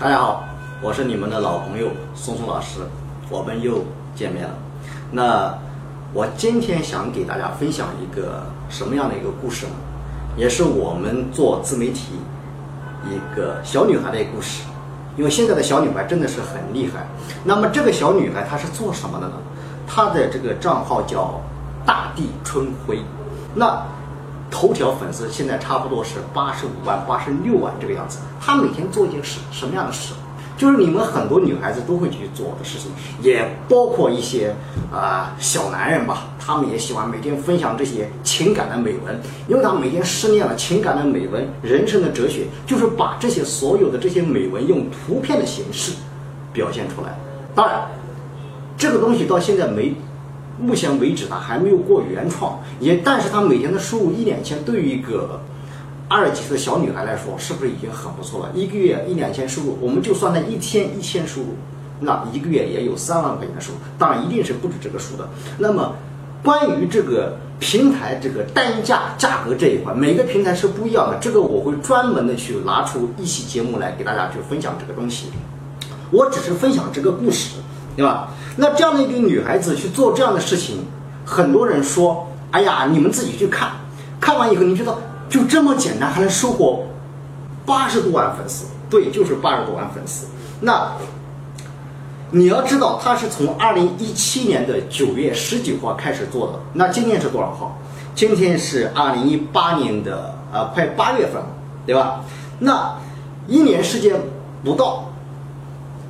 大家好，我是你们的老朋友松松老师，我们又见面了。那我今天想给大家分享一个什么样的一个故事呢？也是我们做自媒体一个小女孩的一个故事。因为现在的小女孩真的是很厉害。那么这个小女孩她是做什么的呢？她的这个账号叫大地春晖。那头条粉丝现在差不多是八十五万、八十六万这个样子。她每天做一件事，什么样的事？就是你们很多女孩子都会去做的事情，也包括一些啊、小男人吧，他们也喜欢每天分享这些情感的美文，因为他每天失恋了，情感的美文、人生的哲学，就是把这些所有的这些美文用图片的形式表现出来。当然，这个东西到现在没，目前为止它还没有过原创，也但是他每天的收入一两千，对于一个二十几岁的小女孩来说，是不是已经很不错了？一个月一两千收入，我们就算她一天一千收入，那一个月也有三万块钱的收入，当然一定是不止这个数的。那么，关于这个平台这个单价价格这一块，每个平台是不一样的，这个我会专门的去拿出一期节目来给大家去分享这个东西。我只是分享这个故事，对吧？那这样的一个女孩子去做这样的事情，很多人说：“哎呀，你们自己去看，看完以后你觉得就这么简单，还能收获八十多万粉丝？”对，就是八十多万粉丝。那你要知道，她是从二零一七年的九月十九号开始做的。那今天是多少号？今天是二零一八年的呃，快八月份了，对吧？那一年时间不到。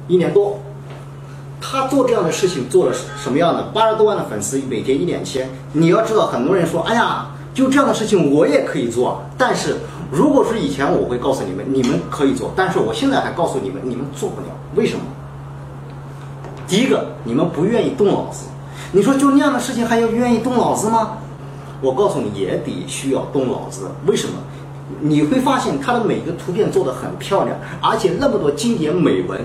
一年多，他做这样的事情做了什么样的？八十多万的粉丝，每天一两千。你要知道，很多人说：“哎呀，就这样的事情我也可以做。”但是，如果是以前，我会告诉你们，你们可以做。但是我现在还告诉你们，你们做不了。为什么？第一个，你们不愿意动脑子。你说就那样的事情还要愿意动脑子吗？我告诉你，也得需要动脑子。为什么？你会发现它的每个图片做的很漂亮，而且那么多经典美文。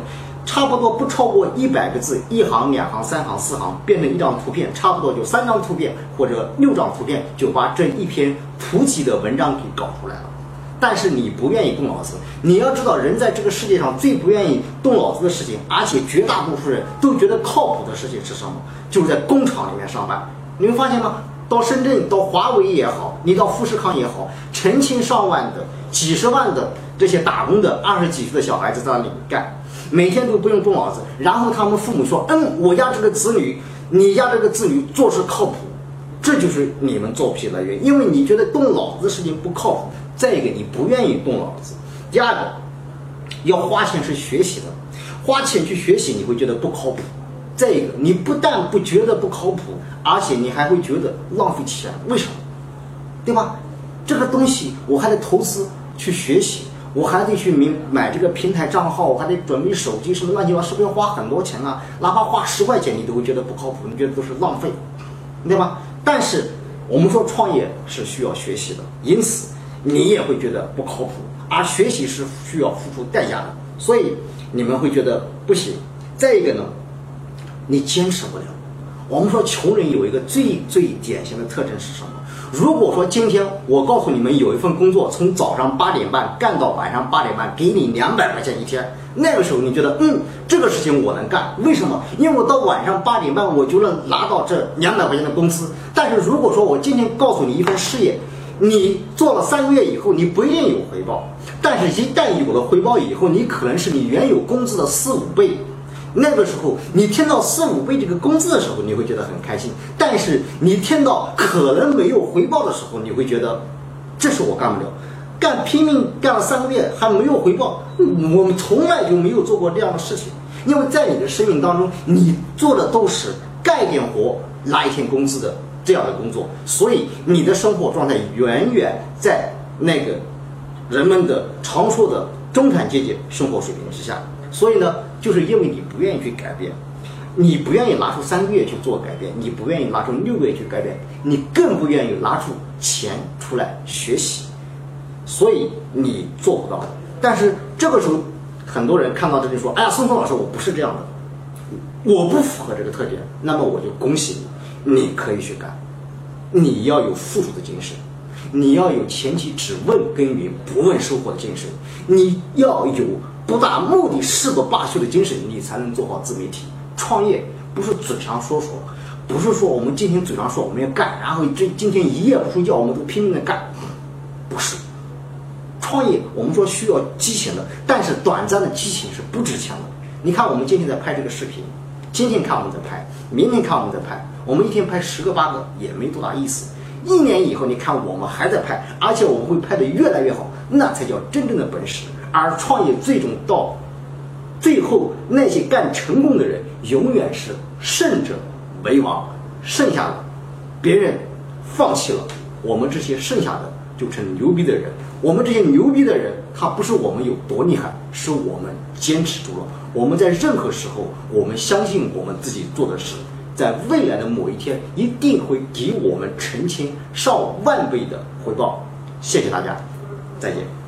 差不多不超过一百个字，一行、两行、三行、四行，变成一张图片，差不多就三张图片或者六张图片，就把这一篇普及的文章给搞出来了。但是你不愿意动脑子，你要知道，人在这个世界上最不愿意动脑子的事情，而且绝大多数人都觉得靠谱的事情是什么？就是在工厂里面上班。你们发现吗？到深圳，到华为也好，你到富士康也好，成千上万的、几十万的这些打工的二十几岁的小孩子在那里干。每天都不用动脑子，然后他们父母说：“嗯，我家这个子女，你家这个子女做事靠谱。”这就是你们做不起来的原因，因为你觉得动脑子的事情不靠谱。再一个，你不愿意动脑子。第二个，要花钱去学习的，花钱去学习你会觉得不靠谱。再一个，你不但不觉得不靠谱，而且你还会觉得浪费钱。为什么？对吧？这个东西我还得投资去学习。我还得去买买这个平台账号，我还得准备手机什么乱七八糟，是不是要花很多钱啊？哪怕花十块钱，你都会觉得不靠谱，你觉得都是浪费，对吧？但是我们说创业是需要学习的，因此你也会觉得不靠谱，而学习是需要付出代价的，所以你们会觉得不行。再一个呢，你坚持不了。我们说穷人有一个最最典型的特征是什么？如果说今天我告诉你们有一份工作，从早上八点半干到晚上八点半，给你两百块钱一天，那个时候你觉得嗯，这个事情我能干，为什么？因为我到晚上八点半我就能拿到这两百块钱的工资。但是如果说我今天告诉你一份事业，你做了三个月以后，你不一定有回报，但是一旦有了回报以后，你可能是你原有工资的四五倍。那个时候，你听到四五倍这个工资的时候，你会觉得很开心；但是你听到可能没有回报的时候，你会觉得，这是我干不了，干拼命干了三个月还没有回报，我们从来就没有做过这样的事情。因为在你的生命当中，你做的都是干点活拿一天工资的这样的工作，所以你的生活状态远远在那个人们的常说的中产阶级生活水平之下。所以呢，就是因为你不愿意去改变，你不愿意拿出三个月去做改变，你不愿意拿出六个月去改变，你更不愿意拿出钱出来学习，所以你做不到。但是这个时候，很多人看到这里说：“哎呀，宋松老师，我不是这样的，我不符合这个特点。”那么我就恭喜你，你可以去干。你要有付出的精神，你要有前期只问耕耘不问收获的精神，你要有不达目的誓不罢休的精神，你才能做好自媒体。创业不是嘴上说说，不是说我们今天嘴上说我们要干，然后这今天一夜不睡觉，我们都拼命的干，不是。创业我们说需要激情的，但是短暂的激情是不值钱的。你看我们今天在拍这个视频，今天看我们在拍，明天看我们在拍，我们一天拍十个八个也没多大意思。一年以后你看我们还在拍，而且我们会拍得越来越好，那才叫真正的本事。而创业最终到最后，那些干成功的人永远是胜者为王，剩下的别人放弃了，我们这些剩下的就成牛逼的人。我们这些牛逼的人，他不是我们有多厉害，是我们坚持住了。我们在任何时候，我们相信我们自己做的事，在未来的某一天一定会给我们成千上万倍的回报。谢谢大家，再见。